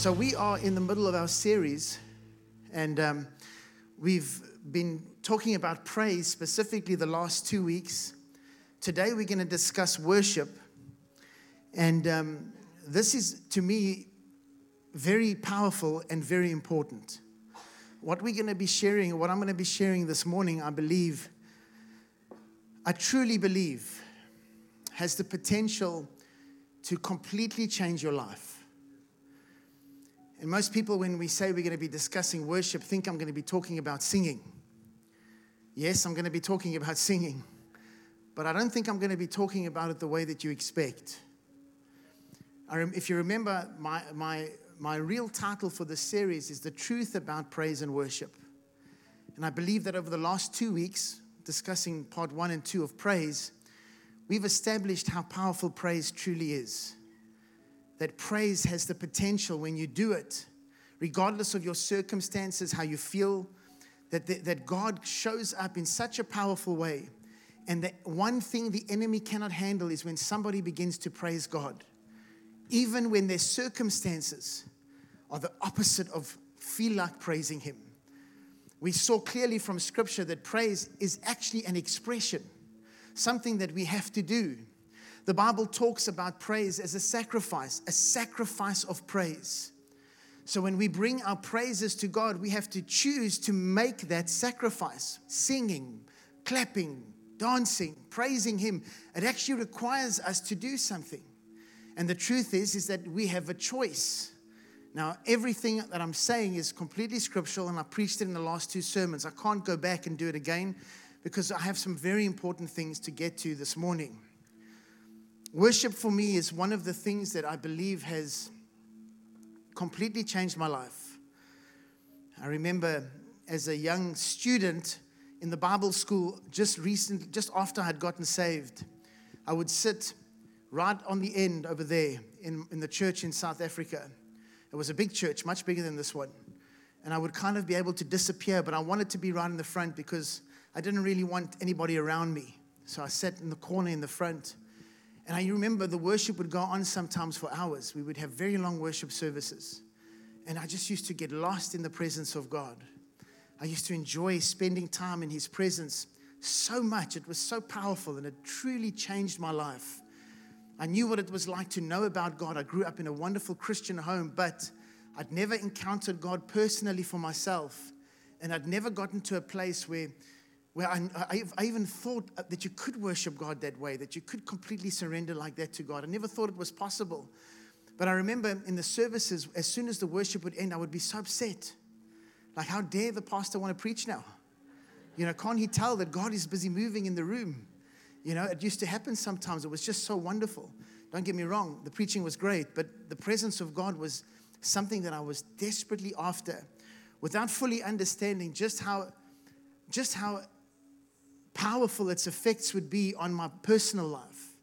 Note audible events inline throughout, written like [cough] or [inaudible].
So, we are in the middle of our series, and um, we've been talking about praise specifically the last two weeks. Today, we're going to discuss worship. And um, this is, to me, very powerful and very important. What we're going to be sharing, what I'm going to be sharing this morning, I believe, I truly believe, has the potential to completely change your life. And most people, when we say we're going to be discussing worship, think I'm going to be talking about singing. Yes, I'm going to be talking about singing, but I don't think I'm going to be talking about it the way that you expect. if you remember, my, my, my real title for this series is The Truth About Praise and Worship. And I believe that over the last two weeks, discussing part one and two of praise, we've established how powerful praise truly is that praise has the potential when you do it, regardless of your circumstances, how you feel, that, the, that God shows up in such a powerful way. And that one thing the enemy cannot handle is when somebody begins to praise God, even when their circumstances are the opposite of feel like praising Him. We saw clearly from Scripture that praise is actually an expression, something that we have to do. The Bible talks about praise as a sacrifice, a sacrifice of praise. So when we bring our praises to God, we have to choose to make that sacrifice singing, clapping, dancing, praising Him. It actually requires us to do something. And the truth is, is that we have a choice. Now, everything that I'm saying is completely scriptural, and I preached it in the last two sermons. I can't go back and do it again because I have some very important things to get to this morning. Worship for me is one of the things that I believe has completely changed my life. I remember as a young student in the Bible school, just recently, just after I had gotten saved, I would sit right on the end over there in, in the church in South Africa. It was a big church, much bigger than this one. And I would kind of be able to disappear, but I wanted to be right in the front because I didn't really want anybody around me. So I sat in the corner in the front. And I remember the worship would go on sometimes for hours. We would have very long worship services. And I just used to get lost in the presence of God. I used to enjoy spending time in His presence so much. It was so powerful and it truly changed my life. I knew what it was like to know about God. I grew up in a wonderful Christian home, but I'd never encountered God personally for myself. And I'd never gotten to a place where where I, I, I, even thought that you could worship God that way, that you could completely surrender like that to God. I never thought it was possible. But I remember in the services, as soon as the worship would end, I would be so upset. Like, how dare the pastor want to preach now? You know, can't he tell that God is busy moving in the room? You know, it used to happen sometimes. It was just so wonderful. Don't get me wrong, the preaching was great, but the presence of God was something that I was desperately after without fully understanding just how just how powerful its effects would be on my personal life.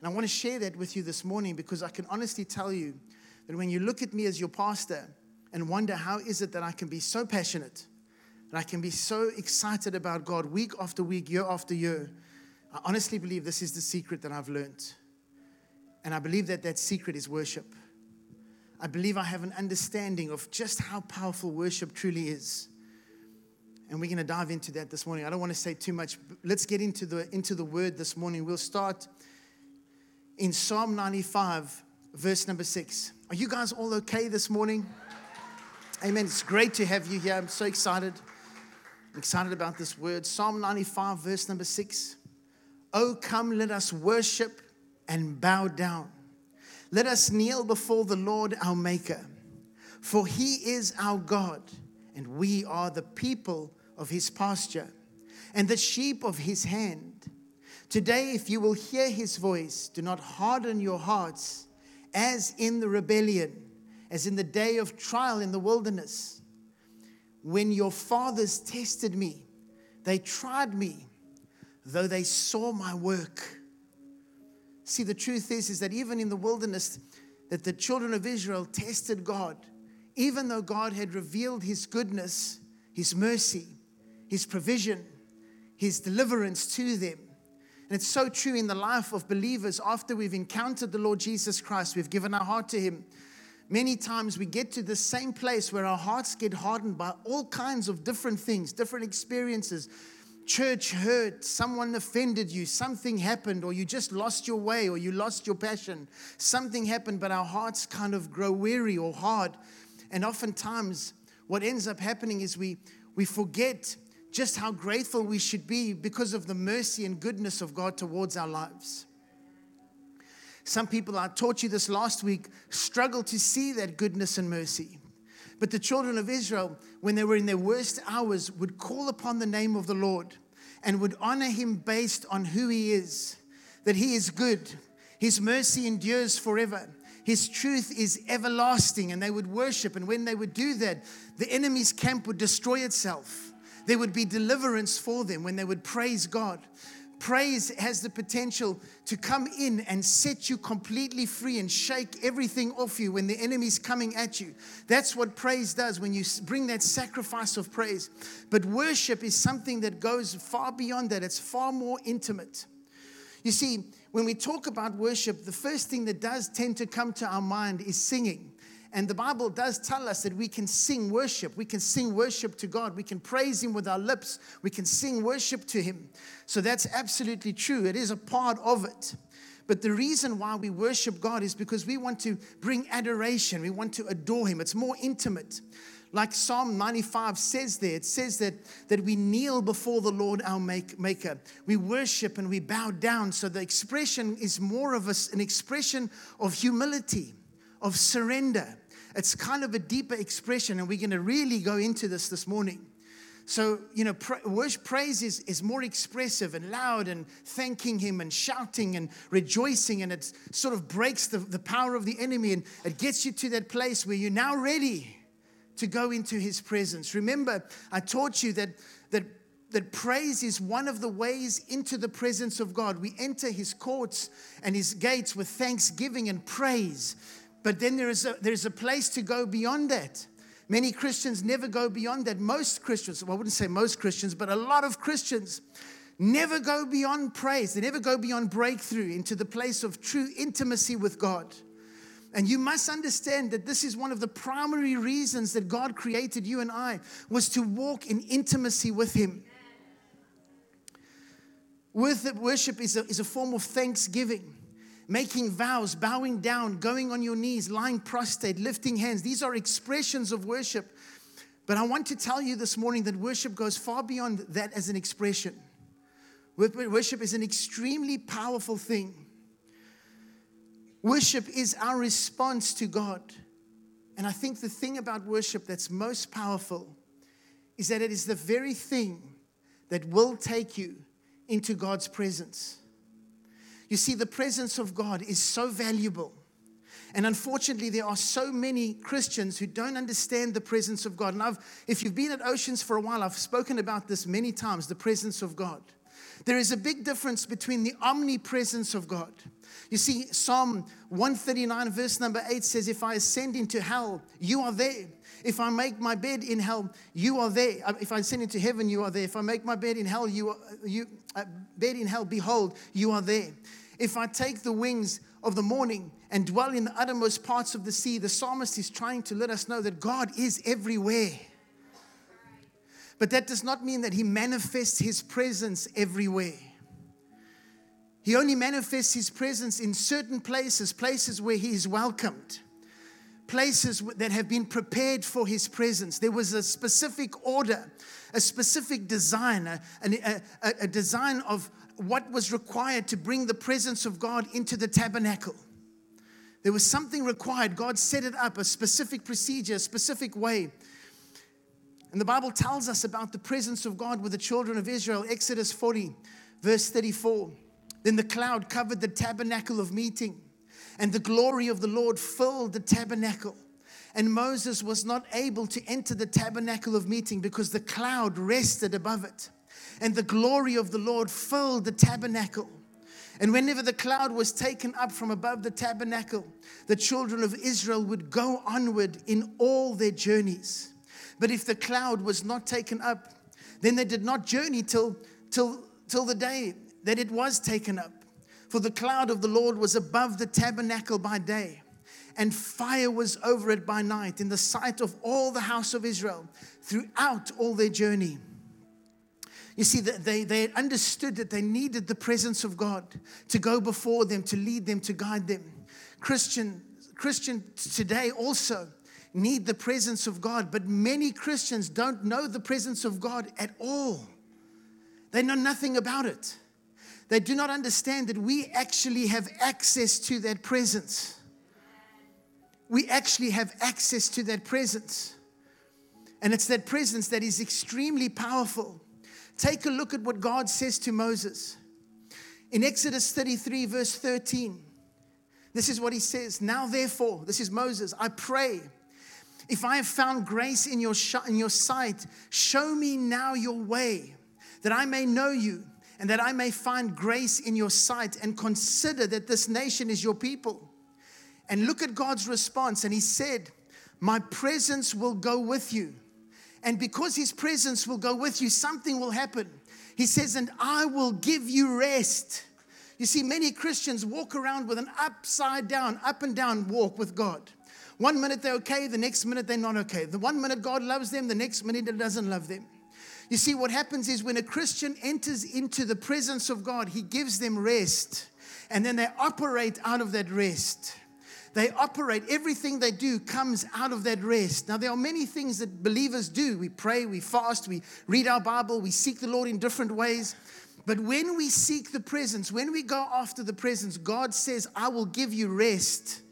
And I want to share that with you this morning because I can honestly tell you that when you look at me as your pastor and wonder how is it that I can be so passionate, and I can be so excited about God week after week, year after year, I honestly believe this is the secret that I've learned. And I believe that that secret is worship. I believe I have an understanding of just how powerful worship truly is. And we're going to dive into that this morning. I don't want to say too much. Let's get into the, into the word this morning. We'll start in Psalm 95, verse number six. Are you guys all okay this morning? Amen. It's great to have you here. I'm so excited. I'm excited about this word. Psalm 95, verse number six. Oh, come, let us worship and bow down. Let us kneel before the Lord our Maker, for he is our God and we are the people of his pasture and the sheep of his hand. Today, if you will hear his voice, do not harden your hearts as in the rebellion, as in the day of trial in the wilderness. When your fathers tested me, they tried me, though they saw my work. See, the truth is, is that even in the wilderness, that the children of Israel tested God even though God had revealed his goodness, his mercy, his provision, his deliverance to them. And it's so true in the life of believers after we've encountered the Lord Jesus Christ, we've given our heart to him. many times we get to the same place where our hearts get hardened by all kinds of different things, different experiences. Church hurt, someone offended you, something happened, or you just lost your way, or you lost your passion. Something happened, but our hearts kind of grow weary or hard. And oftentimes, what ends up happening is we, we forget just how grateful we should be because of the mercy and goodness of God towards our lives. Some people, I taught you this last week, struggle to see that goodness and mercy. But the children of Israel, when they were in their worst hours, would call upon the name of the Lord and would honor him based on who he is that he is good, his mercy endures forever. His truth is everlasting, and they would worship. And when they would do that, the enemy's camp would destroy itself. There would be deliverance for them when they would praise God. Praise has the potential to come in and set you completely free and shake everything off you when the enemy's coming at you. That's what praise does when you bring that sacrifice of praise. But worship is something that goes far beyond that, it's far more intimate. You see, when we talk about worship, the first thing that does tend to come to our mind is singing. And the Bible does tell us that we can sing worship. We can sing worship to God. We can praise Him with our lips. We can sing worship to Him. So that's absolutely true. It is a part of it. But the reason why we worship God is because we want to bring adoration. We want to adore Him. It's more intimate. Like Psalm 95 says there, it says that, that we kneel before the Lord our make, Maker. We worship and we bow down. So the expression is more of a, an expression of humility, of surrender. It's kind of a deeper expression, and we're going to really go into this this morning. So, you know, worship, praise is, is more expressive and loud and thanking Him and shouting and rejoicing, and it sort of breaks the, the power of the enemy and it gets you to that place where you're now ready to go into His presence. Remember, I taught you that, that, that praise is one of the ways into the presence of God. We enter His courts and His gates with thanksgiving and praise. But then there is a, there's a place to go beyond that. Many Christians never go beyond that. Most Christians, well, I wouldn't say most Christians, but a lot of Christians never go beyond praise. They never go beyond breakthrough into the place of true intimacy with God. And you must understand that this is one of the primary reasons that God created you and I was to walk in intimacy with Him. Worship is a, is a form of thanksgiving making vows, bowing down, going on your knees, lying prostrate, lifting hands. These are expressions of worship. But I want to tell you this morning that worship goes far beyond that as an expression. Worship is an extremely powerful thing. Worship is our response to God. And I think the thing about worship that's most powerful is that it is the very thing that will take you into God's presence. You see, the presence of God is so valuable. And unfortunately, there are so many Christians who don't understand the presence of God. And I've, if you've been at Oceans for a while, I've spoken about this many times the presence of God. There is a big difference between the omnipresence of God. You see, Psalm 139, verse number 8 says, If I ascend into hell, you are there. If I make my bed in hell, you are there. Uh, if I ascend into heaven, you are there. If I make my bed in hell, you are, you, uh, bed in hell, behold, you are there. If I take the wings of the morning and dwell in the uttermost parts of the sea, the psalmist is trying to let us know that God is everywhere. But that does not mean that he manifests his presence everywhere. He only manifests his presence in certain places, places where he is welcomed, places that have been prepared for his presence. There was a specific order, a specific design, a, a, a design of, what was required to bring the presence of God into the tabernacle. There was something required. God set it up, a specific procedure, a specific way. And the Bible tells us about the presence of God with the children of Israel, Exodus 40, verse 34. Then the cloud covered the tabernacle of meeting, and the glory of the Lord filled the tabernacle. And Moses was not able to enter the tabernacle of meeting because the cloud rested above it and the glory of the Lord filled the tabernacle. And whenever the cloud was taken up from above the tabernacle, the children of Israel would go onward in all their journeys. But if the cloud was not taken up, then they did not journey till, till, till the day that it was taken up. For the cloud of the Lord was above the tabernacle by day, and fire was over it by night in the sight of all the house of Israel throughout all their journey. You see, they, they understood that they needed the presence of God to go before them, to lead them, to guide them. Christian, Christian today also need the presence of God, but many Christians don't know the presence of God at all. They know nothing about it. They do not understand that we actually have access to that presence. We actually have access to that presence. And it's that presence that is extremely powerful. Take a look at what God says to Moses. In Exodus 33, verse 13, this is what he says Now, therefore, this is Moses, I pray, if I have found grace in your, sh- in your sight, show me now your way, that I may know you and that I may find grace in your sight and consider that this nation is your people. And look at God's response. And he said, My presence will go with you. And because his presence will go with you, something will happen. He says, And I will give you rest. You see, many Christians walk around with an upside down, up and down walk with God. One minute they're okay, the next minute they're not okay. The one minute God loves them, the next minute He doesn't love them. You see, what happens is when a Christian enters into the presence of God, He gives them rest, and then they operate out of that rest. They operate, everything they do comes out of that rest. Now, there are many things that believers do. We pray, we fast, we read our Bible, we seek the Lord in different ways. But when we seek the presence, when we go after the presence, God says, I will give you rest.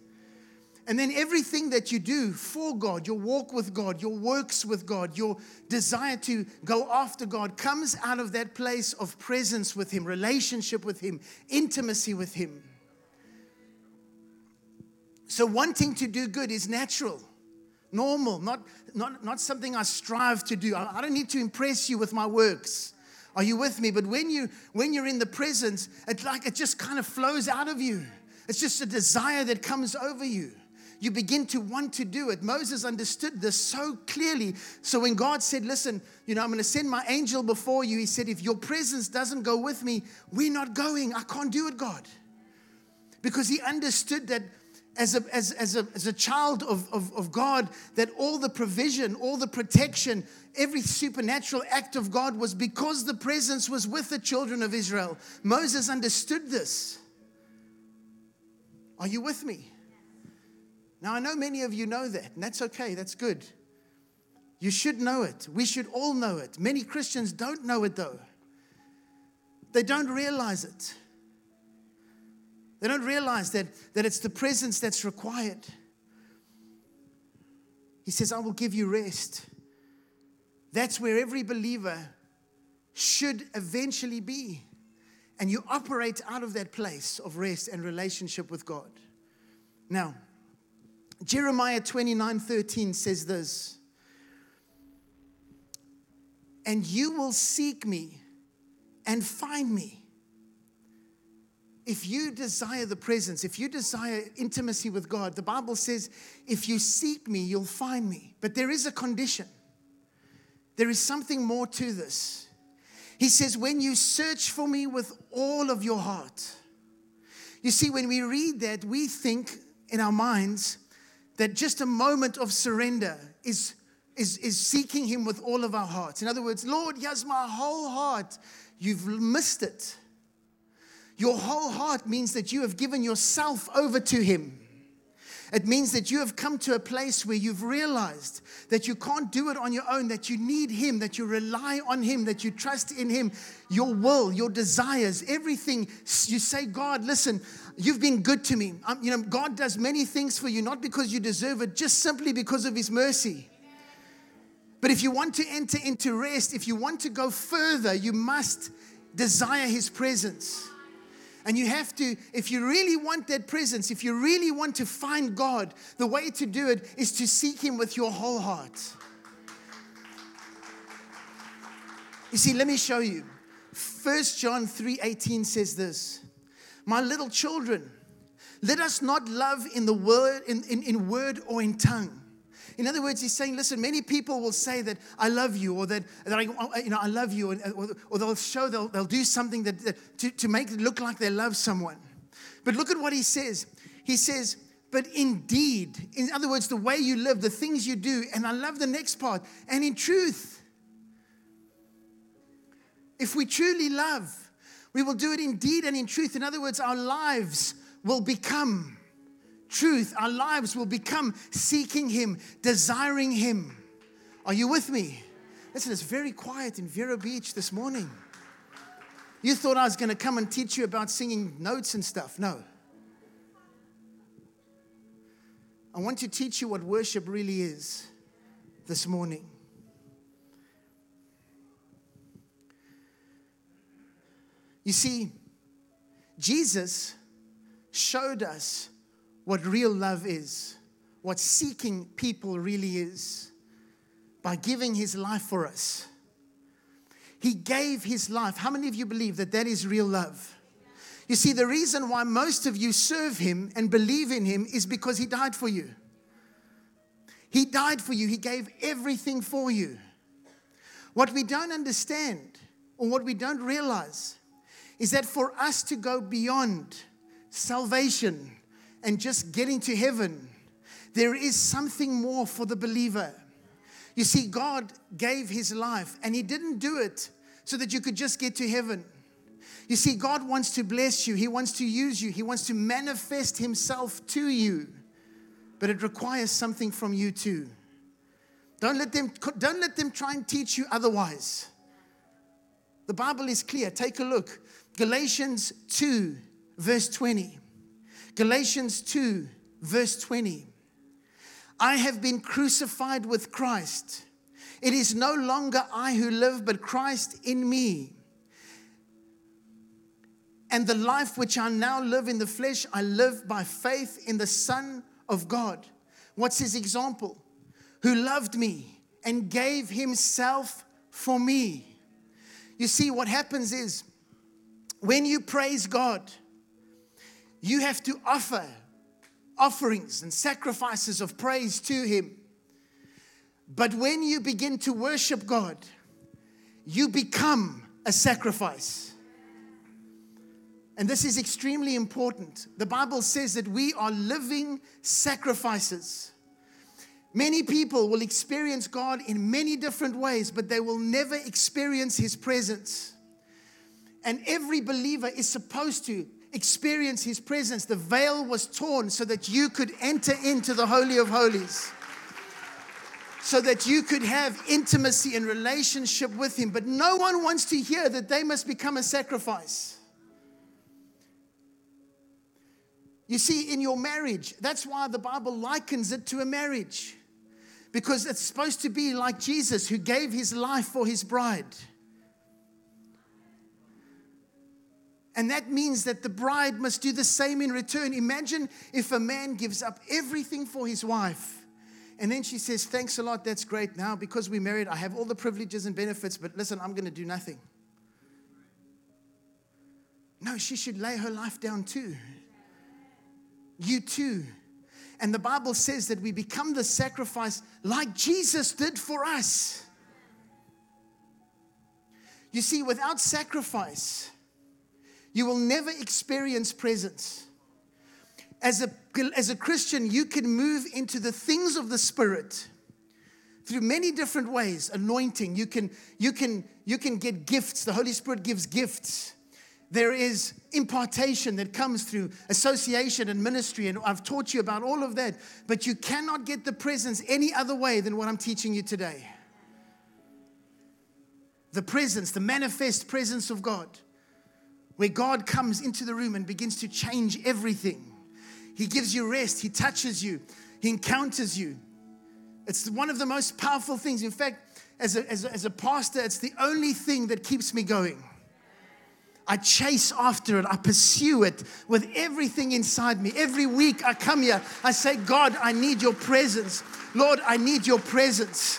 And then everything that you do for God, your walk with God, your works with God, your desire to go after God comes out of that place of presence with Him, relationship with Him, intimacy with Him. So, wanting to do good is natural, normal, not, not, not something I strive to do. I, I don't need to impress you with my works. Are you with me? But when, you, when you're in the presence, it's like it just kind of flows out of you. It's just a desire that comes over you you begin to want to do it. Moses understood this so clearly. So when God said, Listen, you know, I'm going to send my angel before you, he said, If your presence doesn't go with me, we're not going. I can't do it, God. Because he understood that as a, as, as a, as a child of, of, of God, that all the provision, all the protection, every supernatural act of God was because the presence was with the children of Israel. Moses understood this. Are you with me? Now, I know many of you know that, and that's okay, that's good. You should know it. We should all know it. Many Christians don't know it, though. They don't realize it. They don't realize that, that it's the presence that's required. He says, I will give you rest. That's where every believer should eventually be. And you operate out of that place of rest and relationship with God. Now, Jeremiah 29 13 says this And you will seek me and find me. If you desire the presence, if you desire intimacy with God, the Bible says, if you seek me, you'll find me. But there is a condition. There is something more to this. He says, when you search for me with all of your heart. You see, when we read that, we think in our minds, that just a moment of surrender is, is, is seeking Him with all of our hearts. In other words, Lord, here's my whole heart. You've missed it. Your whole heart means that you have given yourself over to Him. It means that you have come to a place where you've realized that you can't do it on your own, that you need Him, that you rely on Him, that you trust in Him. Your will, your desires, everything. You say, God, listen, you've been good to me. Um, you know, God does many things for you, not because you deserve it, just simply because of His mercy. But if you want to enter into rest, if you want to go further, you must desire His presence. And you have to, if you really want that presence, if you really want to find God, the way to do it is to seek Him with your whole heart. You see, let me show you. 1 John 3:18 says this: My little children, let us not love in the word, in, in, in word or in tongue in other words, he's saying, listen, many people will say that I love you or that, that I, uh, you know, I love you, uh, or, or they'll show, they'll, they'll do something that, that, to, to make it look like they love someone. But look at what he says. He says, but indeed. In other words, the way you live, the things you do. And I love the next part. And in truth. If we truly love, we will do it in deed and in truth. In other words, our lives will become truth. Our lives will become seeking Him, desiring Him. Are you with me? Listen, it's very quiet in Vero Beach this morning. You thought I was going to come and teach you about singing notes and stuff. No. I want to teach you what worship really is this morning. You see, Jesus showed us what real love is, what seeking people really is, by giving his life for us. He gave his life. How many of you believe that that is real love? You see, the reason why most of you serve him and believe in him is because he died for you. He died for you, he gave everything for you. What we don't understand or what we don't realize is that for us to go beyond salvation and just getting to heaven, there is something more for the believer. You see, God gave his life and he didn't do it so that you could just get to heaven. You see, God wants to bless you, he wants to use you, he wants to manifest himself to you, but it requires something from you too. Don't let them, don't let them try and teach you otherwise. The Bible is clear. Take a look. Galatians 2, verse 20. Galatians 2, verse 20. I have been crucified with Christ. It is no longer I who live, but Christ in me. And the life which I now live in the flesh, I live by faith in the Son of God. What's his example? Who loved me and gave himself for me. You see, what happens is when you praise God, you have to offer offerings and sacrifices of praise to Him. But when you begin to worship God, you become a sacrifice. And this is extremely important. The Bible says that we are living sacrifices. Many people will experience God in many different ways, but they will never experience His presence. And every believer is supposed to experience his presence. The veil was torn so that you could enter into the Holy of Holies. So that you could have intimacy and relationship with him. But no one wants to hear that they must become a sacrifice. You see, in your marriage, that's why the Bible likens it to a marriage. Because it's supposed to be like Jesus who gave his life for his bride. And that means that the bride must do the same in return. Imagine if a man gives up everything for his wife. And then she says, Thanks a lot, that's great. Now, because we're married, I have all the privileges and benefits, but listen, I'm going to do nothing. No, she should lay her life down too. You too. And the Bible says that we become the sacrifice like Jesus did for us. You see, without sacrifice, you will never experience presence. As a, as a Christian, you can move into the things of the Spirit through many different ways. Anointing. You can you can you can get gifts. The holy spirit gives gifts. There is impartation that comes through association and ministry and i've taught you about all of that but you cannot get the presence any other way than what i'm teaching you today. The presence the manifest presence of god where God comes into the room and begins to change everything. He gives you rest, He touches you, He encounters you. It's one of the most powerful things. In fact, as a, as a, as a pastor, it's the only thing that keeps me going. I chase after it. I pursue it with everything inside me. Every week I come here, I say, God, I need your presence. Lord, I need your presence.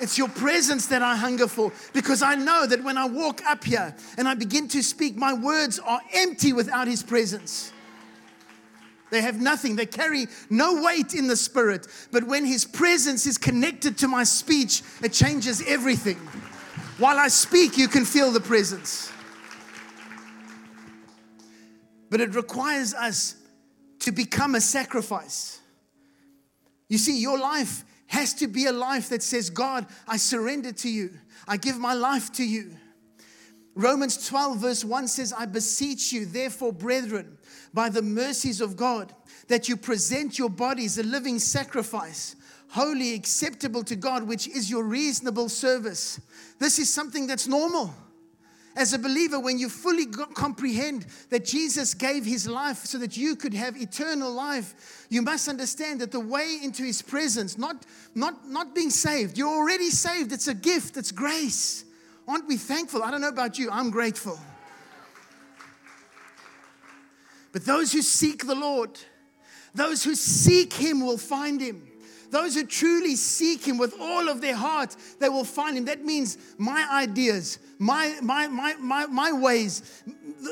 It's your presence that I hunger for because I know that when I walk up here and I begin to speak, my words are empty without His presence. They have nothing, they carry no weight in the spirit. But when His presence is connected to my speech, it changes everything. While I speak, you can feel the presence. But it requires us to become a sacrifice. You see, your life has to be a life that says, God, I surrender to you. I give my life to you. Romans 12, verse 1 says, I beseech you, therefore, brethren, by the mercies of God, that you present your bodies a living sacrifice, holy, acceptable to God, which is your reasonable service. This is something that's normal. As a believer, when you fully comprehend that Jesus gave his life so that you could have eternal life, you must understand that the way into his presence, not, not, not being saved, you're already saved. It's a gift, it's grace. Aren't we thankful? I don't know about you, I'm grateful. But those who seek the Lord, those who seek him will find him. Those who truly seek Him with all of their heart, they will find Him. That means my ideas, my, my, my, my, my ways,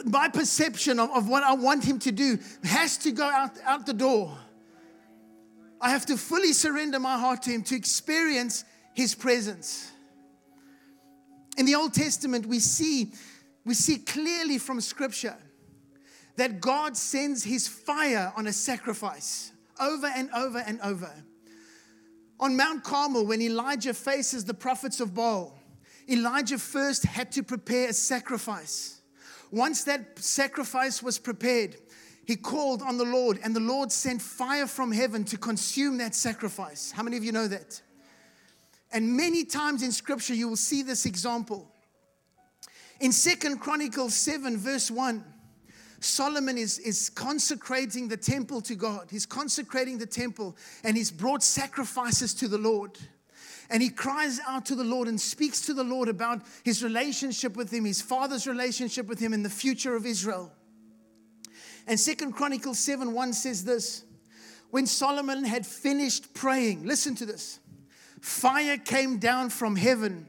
my perception of, of what I want Him to do has to go out, out the door. I have to fully surrender my heart to Him to experience His presence. In the Old Testament, we see, we see clearly from Scripture that God sends His fire on a sacrifice over and over and over. On Mount Carmel, when Elijah faces the prophets of Baal, Elijah first had to prepare a sacrifice. Once that sacrifice was prepared, he called on the Lord, and the Lord sent fire from heaven to consume that sacrifice. How many of you know that? And many times in scripture, you will see this example. In Second Chronicles 7, verse 1, Solomon is, is consecrating the temple to God. He's consecrating the temple and he's brought sacrifices to the Lord. And he cries out to the Lord and speaks to the Lord about his relationship with him, his father's relationship with him, and the future of Israel. And Second Chronicles 7 1 says this When Solomon had finished praying, listen to this fire came down from heaven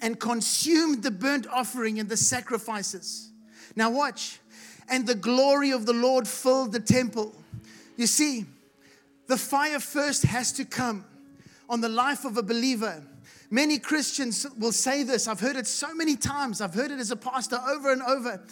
and consumed the burnt offering and the sacrifices. Now, watch and the glory of the Lord filled the temple. You see, the fire first has to come on the life of a believer. Many Christians will say this. I've heard it so many times. I've heard it as a pastor over and over.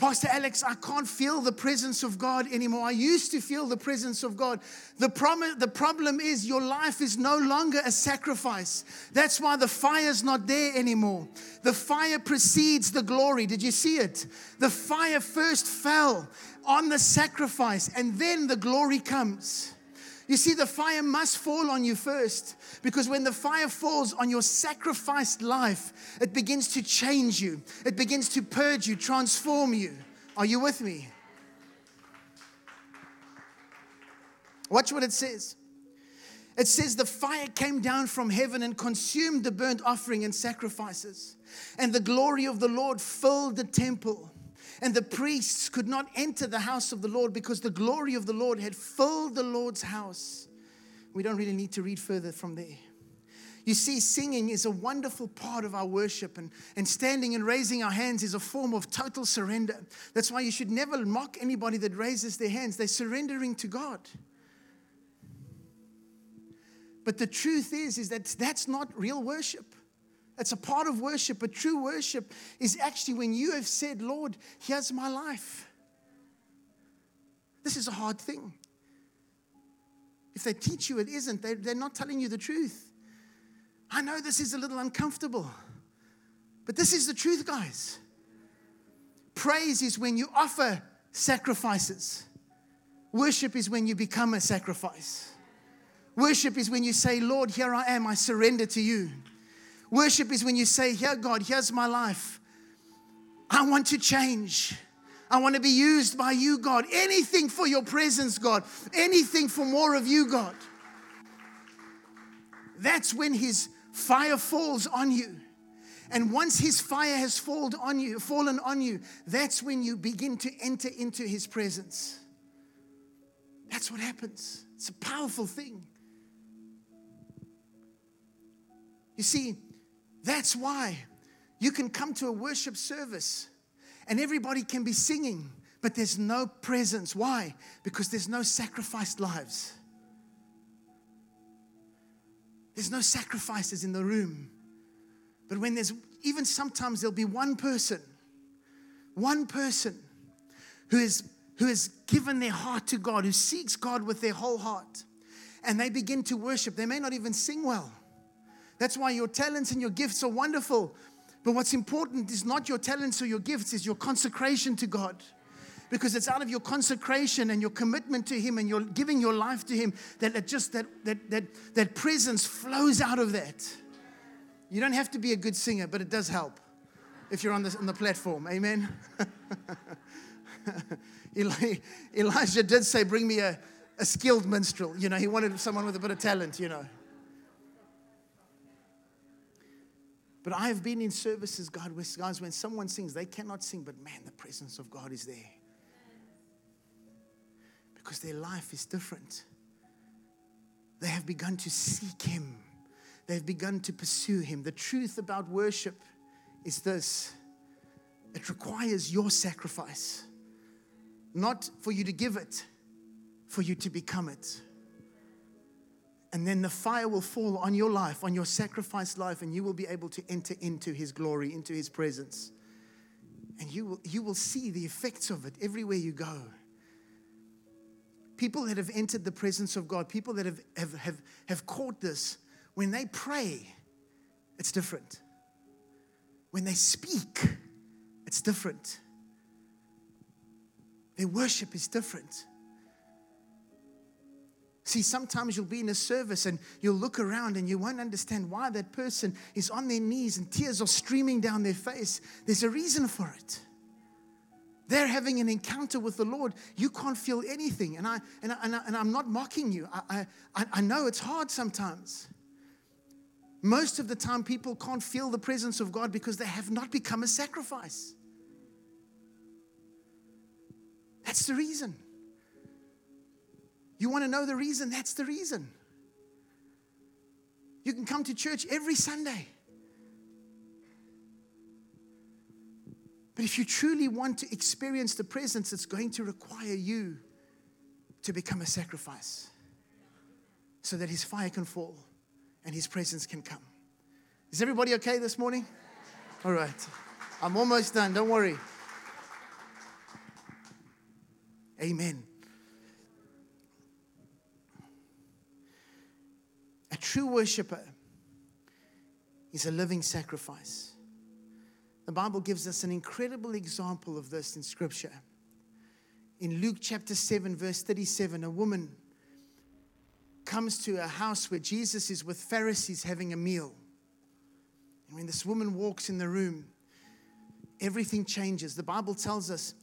Pastor Alex, I can't feel the presence of God anymore. I used to feel the presence of God. The, prom- the problem is your life is no longer a sacrifice. That's why the fire's not there anymore. The fire precedes the glory. Did you see it? The fire first fell on the sacrifice, and then the glory comes. You see, the fire must fall on you first because when the fire falls on your sacrificed life, it begins to change you, it begins to purge you, transform you. Are you with me? Watch what it says. It says, The fire came down from heaven and consumed the burnt offering and sacrifices, and the glory of the Lord filled the temple. And the priests could not enter the house of the Lord because the glory of the Lord had filled the Lord's house. We don't really need to read further from there. You see, singing is a wonderful part of our worship, and, and standing and raising our hands is a form of total surrender. That's why you should never mock anybody that raises their hands. They're surrendering to God. But the truth is, is that that's not real worship. It's a part of worship, but true worship is actually when you have said, Lord, here's my life. This is a hard thing. If they teach you it isn't, they, they're not telling you the truth. I know this is a little uncomfortable, but this is the truth, guys. Praise is when you offer sacrifices, worship is when you become a sacrifice. Worship is when you say, Lord, here I am, I surrender to you. Worship is when you say, Here, God, here's my life. I want to change. I want to be used by you, God. Anything for your presence, God. Anything for more of you, God. That's when his fire falls on you. And once his fire has fallen on you, fallen on you, that's when you begin to enter into his presence. That's what happens. It's a powerful thing. You see, that's why you can come to a worship service and everybody can be singing, but there's no presence. Why? Because there's no sacrificed lives. There's no sacrifices in the room. But when there's, even sometimes there'll be one person, one person who is who has given their heart to God, who seeks God with their whole heart, and they begin to worship. They may not even sing well. That's why your talents and your gifts are wonderful. But what's important is not your talents or your gifts, is your consecration to God. Because it's out of your consecration and your commitment to Him and you're giving your life to Him that it just that that that that presence flows out of that. You don't have to be a good singer, but it does help if you're on the, on the platform. Amen. [laughs] Elijah did say, Bring me a, a skilled minstrel. You know, he wanted someone with a bit of talent, you know. But I have been in services, God, with guys, when someone sings, they cannot sing, but man, the presence of God is there. Because their life is different. They have begun to seek Him, they've begun to pursue Him. The truth about worship is this it requires your sacrifice, not for you to give it, for you to become it. And then the fire will fall on your life, on your sacrificed life, and you will be able to enter into His glory, into His presence. And you will, you will see the effects of it everywhere you go. People that have entered the presence of God, people that have, have, have, have caught this, when they pray, it's different. When they speak, it's different. Their worship is different. See, sometimes you'll be in a service and you'll look around and you won't understand why that person is on their knees and tears are streaming down their face. There's a reason for it. They're having an encounter with the Lord. You can't feel anything. And, I, and, I, and, I, I'm not mocking you. I, I, I know it's hard sometimes. Most of the time, people can't feel the presence of God because they have not become a sacrifice. That's the reason. You want to know the reason? That's the reason. You can come to church every Sunday. But if you truly want to experience the presence, it's going to require you to become a sacrifice so that His fire can fall and His presence can come. Is everybody okay this morning? All right. I'm almost done. Don't worry. Amen. True worshiper is a living sacrifice. The Bible gives us an incredible example of this in Scripture. In Luke chapter 7, verse 37, a woman comes to a house where Jesus is with Pharisees having a meal. And when this woman walks in the room, everything changes. The Bible tells us,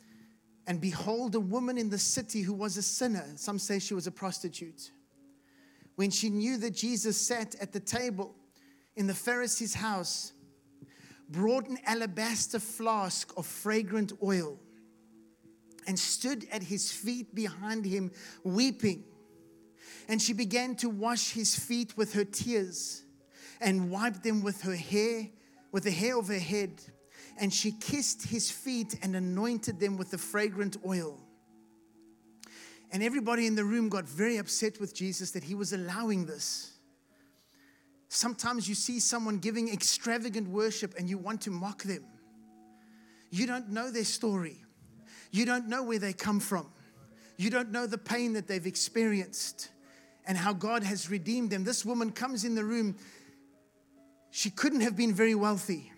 and behold, a woman in the city who was a sinner. Some say she was a prostitute. When she knew that Jesus sat at the table in the Pharisee's house, brought an alabaster flask of fragrant oil and stood at his feet behind him, weeping. And she began to wash his feet with her tears and wiped them with her hair, with the hair of her head. And she kissed his feet and anointed them with the fragrant oil. And everybody in the room got very upset with Jesus that he was allowing this. Sometimes you see someone giving extravagant worship and you want to mock them. You don't know their story, you don't know where they come from, you don't know the pain that they've experienced and how God has redeemed them. This woman comes in the room she couldn't have been very wealthy.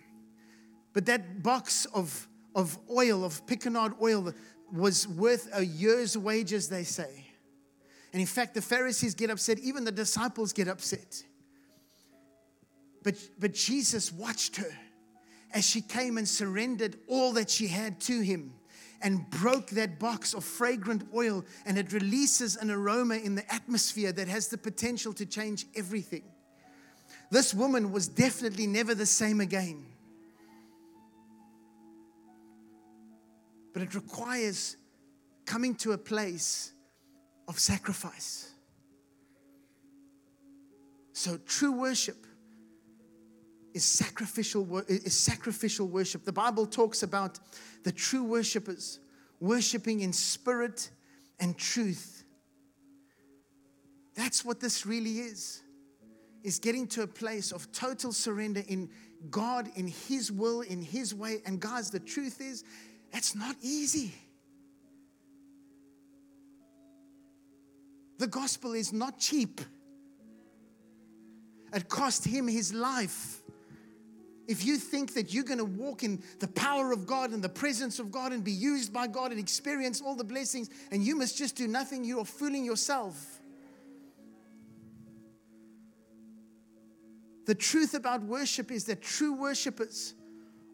But that box of, of oil, of spikenard oil, was worth a year's wages, they say. And in fact, the Pharisees get upset, even the disciples get upset. But, but Jesus watched her as she came and surrendered all that she had to him and broke that box of fragrant oil, and it releases an aroma in the atmosphere that has the potential to change everything. This woman was definitely never the same again. But it requires coming to a place of sacrifice. So true worship is sacrificial is sacrificial worship. The Bible talks about the true worshipers worshiping in spirit and truth. That's what this really is is getting to a place of total surrender in God, in His will, in His way. And guys, the truth is, it's not easy. The gospel is not cheap. It cost him his life. If you think that you're going to walk in the power of God and the presence of God and be used by God and experience all the blessings, and you must just do nothing, you are fooling yourself. The truth about worship is that true worshipers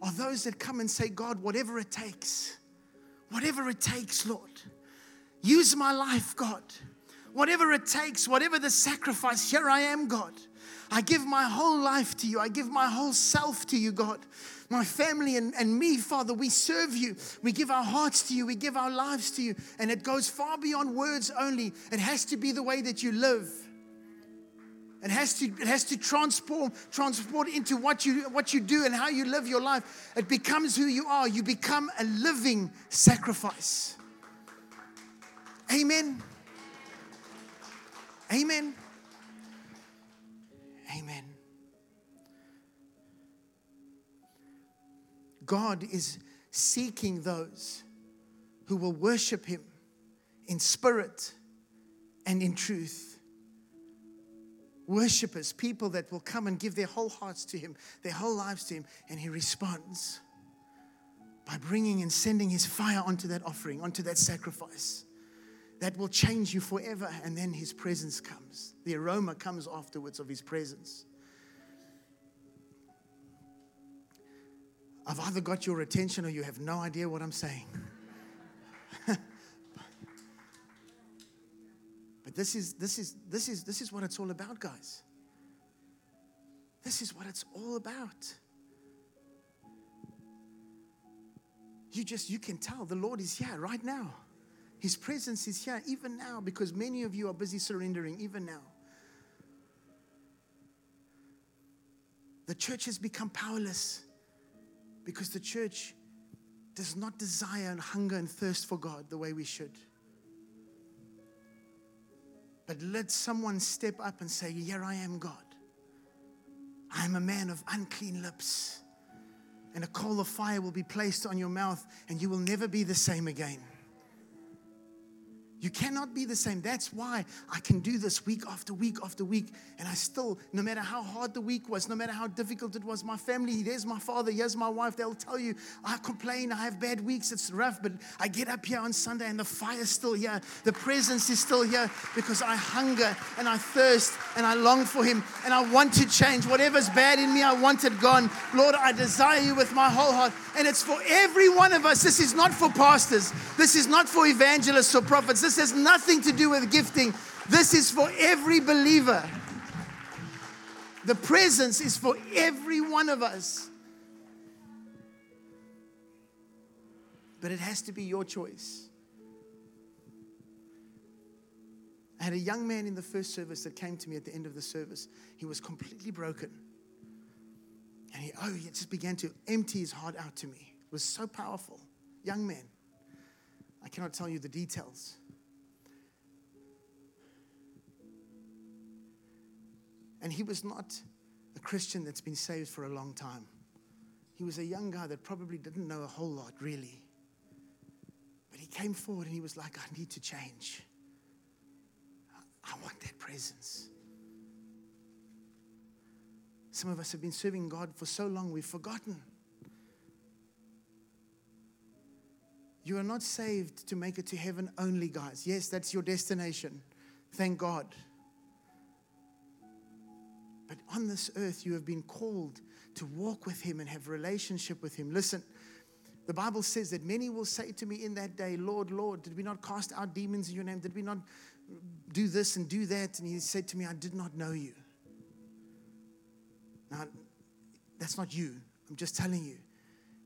are those that come and say, God, whatever it takes, whatever it takes, Lord, use my life, God. Whatever it takes, whatever the sacrifice, here I am, God. I give my whole life to you. I give my whole self to you, God. My family and, and me, Father, we serve you. We give our hearts to you. We give our lives to you. And it goes far beyond words only. It has to be the way that you live. It has to, it has to transform, transport into what you, what you do and how you live your life. It becomes who you are. You become a living sacrifice. Amen. Amen. Amen. God is seeking those who will worship Him in spirit and in truth. Worshippers, people that will come and give their whole hearts to Him, their whole lives to Him, and He responds by bringing and sending His fire onto that offering, onto that sacrifice that will change you forever. And then his presence comes. The aroma comes afterwards of his presence. I've either got your attention or you have no idea what I'm saying. [laughs] this is this is this is this is what it's all about, guys. This is what it's all about. You just you can tell the Lord is here right now. His presence is here even now because many of you are busy surrendering even now. The church has become powerless because the church does not desire and hunger and thirst for God the way we should. But let someone step up and say, Here I am, God. I'm a man of unclean lips. And a coal of fire will be placed on your mouth, and you will never be the same again. You cannot be the same. That's why I can do this week after week after week. And I still, no matter how hard the week was, no matter how difficult it was, my family, there's my father, here's my wife, they'll tell you, I complain, I have bad weeks, it's rough, but I get up here on Sunday and the fire's still here. The presence is still here because I hunger and I thirst and I long for Him and I want to change. Whatever's bad in me, I want it gone. Lord, I desire you with my whole heart. And it's for every one of us. This is not for pastors, this is not for evangelists or prophets. This has nothing to do with gifting. This is for every believer. The presence is for every one of us. But it has to be your choice. I had a young man in the first service that came to me at the end of the service. He was completely broken. And he, oh, he just began to empty his heart out to me. It was so powerful. Young man. I cannot tell you the details. And he was not a Christian that's been saved for a long time. He was a young guy that probably didn't know a whole lot, really. But he came forward and he was like, I need to change. I want that presence. Some of us have been serving God for so long, we've forgotten. You are not saved to make it to heaven only, guys. Yes, that's your destination. Thank God. But on this earth, you have been called to walk with Him and have relationship with Him. Listen, the Bible says that many will say to me in that day, Lord, Lord, did we not cast out demons in your name? Did we not do this and do that? And He said to me, I did not know you. Now, that's not you. I'm just telling you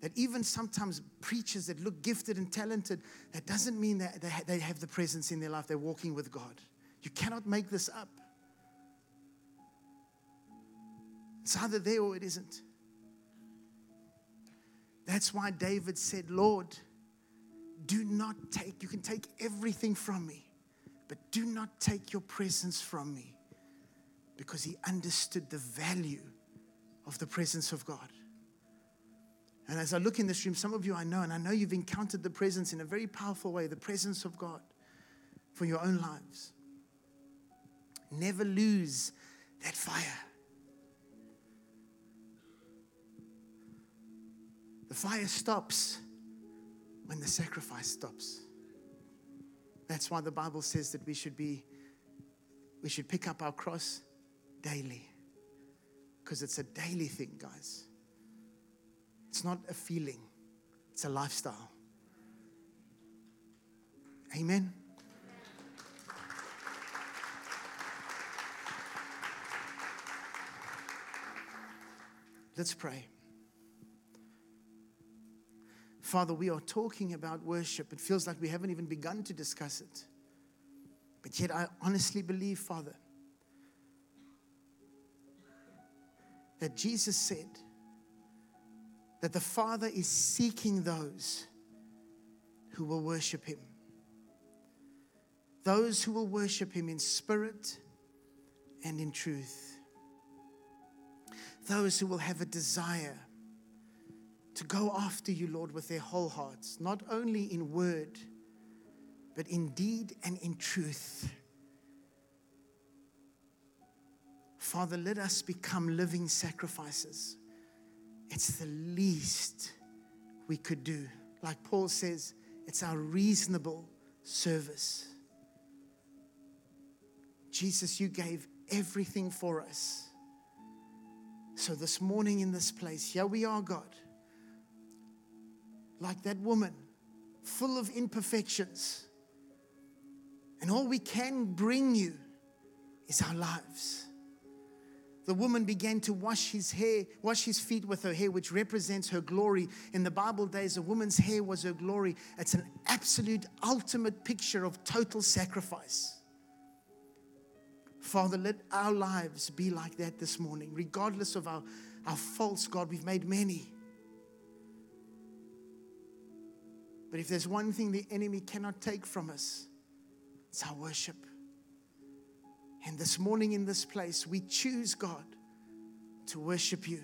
that even sometimes preachers that look gifted and talented, that doesn't mean that they have the presence in their life. They're walking with God. You cannot make this up. It's either there or it isn't. That's why David said, Lord, do not take, you can take everything from me, but do not take your presence from me. Because he understood the value of the presence of God. And as I look in this room, some of you I know, and I know you've encountered the presence in a very powerful way the presence of God for your own lives. Never lose that fire. The fire stops when the sacrifice stops. That's why the Bible says that we should be we should pick up our cross daily. Because it's a daily thing, guys. It's not a feeling, it's a lifestyle. Amen. Let's pray. Father, we are talking about worship. It feels like we haven't even begun to discuss it. But yet, I honestly believe, Father, that Jesus said that the Father is seeking those who will worship Him. Those who will worship Him in spirit and in truth. Those who will have a desire to go after you, Lord, with their whole hearts, not only in word but in deed and in truth. Father, let us become living sacrifices. It's the least we could do. Like Paul says, it's our reasonable service. Jesus, you gave everything for us. So this morning in this place, here we are, God. Like that woman, full of imperfections and all we can bring you is our lives. The woman began to wash his hair, wash his feet with her hair, which represents her glory. In the Bible days, a woman's hair was her glory. It's an absolute, ultimate picture of total sacrifice. Father, let our lives be like that this morning, regardless of our, our faults, God. We've made many. But if there's one thing the enemy cannot take from us, it's our worship. And this morning in this place, we choose, God, to worship you.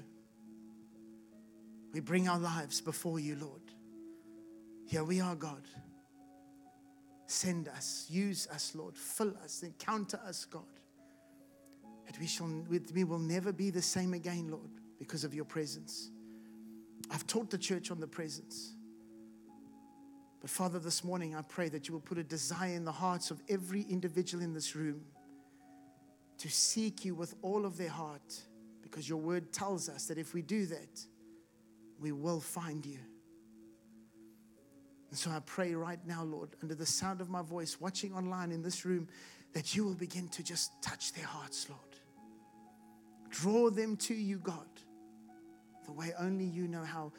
We bring our lives before you, Lord. Here we are, God. Send us, use us, Lord. Fill us, encounter us, God. That we, shall, we will never be the same again, Lord, because of your presence. I've taught the church on the presence. But Father, this morning I pray that you will put a desire in the hearts of every individual in this room to seek you with all of their heart, because your word tells us that if we do that, we will find you. And so I pray right now, Lord, under the sound of my voice, watching online in this room, that you will begin to just touch their hearts, Lord. Draw them to you, God, the way only you know how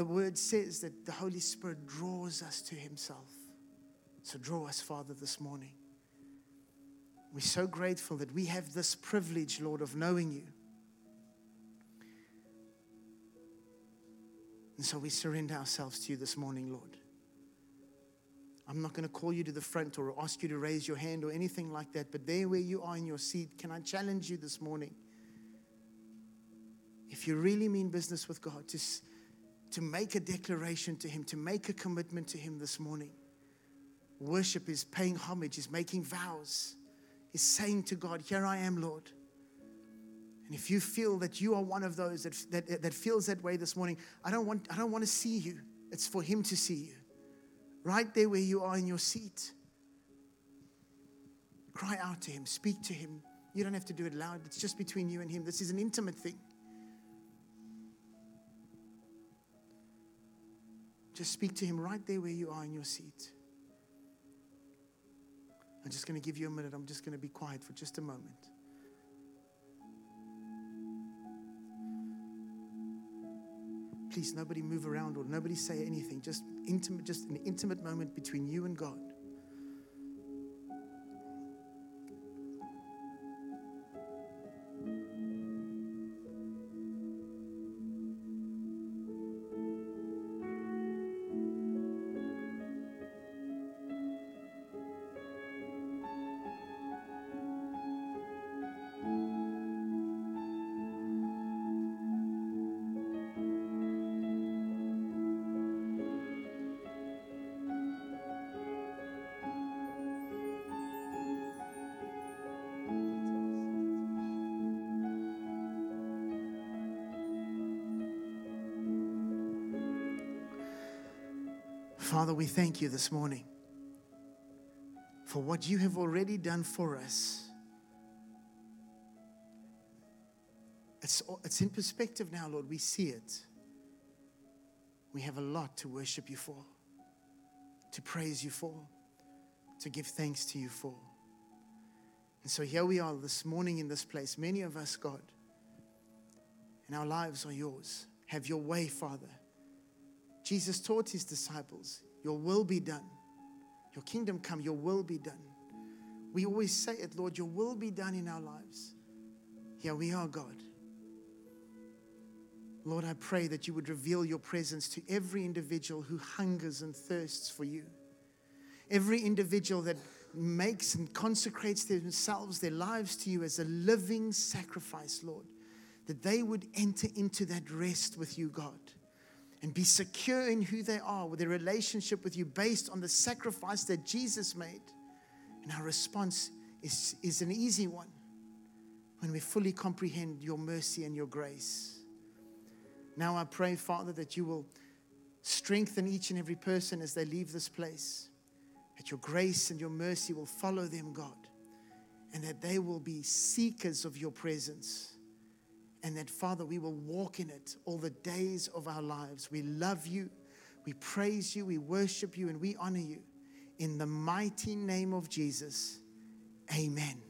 the word says that the Holy Spirit draws us to Himself. So draw us, Father, this morning. We're so grateful that we have this privilege, Lord, of knowing you. And so we surrender ourselves to you this morning, Lord. I'm not going to call you to the front or ask you to raise your hand or anything like that, but there where you are in your seat, can I challenge you this morning? If you really mean business with God, to to make a declaration to Him, to make a commitment to Him this morning. Worship is paying homage, is making vows, is saying to God, Here I am, Lord. And if you feel that you are one of those that, that, that feels that way this morning, I don't, want, I don't want to see you. It's for Him to see you. Right there where you are in your seat. Cry out to Him, speak to Him. You don't have to do it loud, it's just between you and Him. This is an intimate thing. Just speak to Him right there where you are in your seat. I'm just going to give you a minute. I'm just going to be quiet for just a moment. Please, nobody move around or nobody say anything. Just intimate, just an intimate moment between you and God. Father, we thank you this morning for what you have already done for us. It's, it's in perspective now, Lord. We see it. We have a lot to worship you for, to praise you for, to give thanks to you for. And so here we are this morning in this place. Many of us, God, and our lives are yours. Have your way, Father. Jesus taught his disciples, Your will be done. Your kingdom come, your will be done. We always say it, Lord, your will be done in our lives. Here we are, God. Lord, I pray that you would reveal your presence to every individual who hungers and thirsts for you. Every individual that makes and consecrates themselves, their lives to you as a living sacrifice, Lord, that they would enter into that rest with you, God, and be secure in who they are with their relationship with you based on the sacrifice that Jesus made. And our response is, is an easy one when we fully comprehend your mercy and your grace. Now I pray, Father, that you will strengthen each and every person as they leave this place, that your grace and your mercy will follow them, God, and that they will be seekers of your presence. And that, Father, we will walk in it all the days of our lives. We love you, we praise you, we worship you, and we honor you. In the mighty name of Jesus, amen.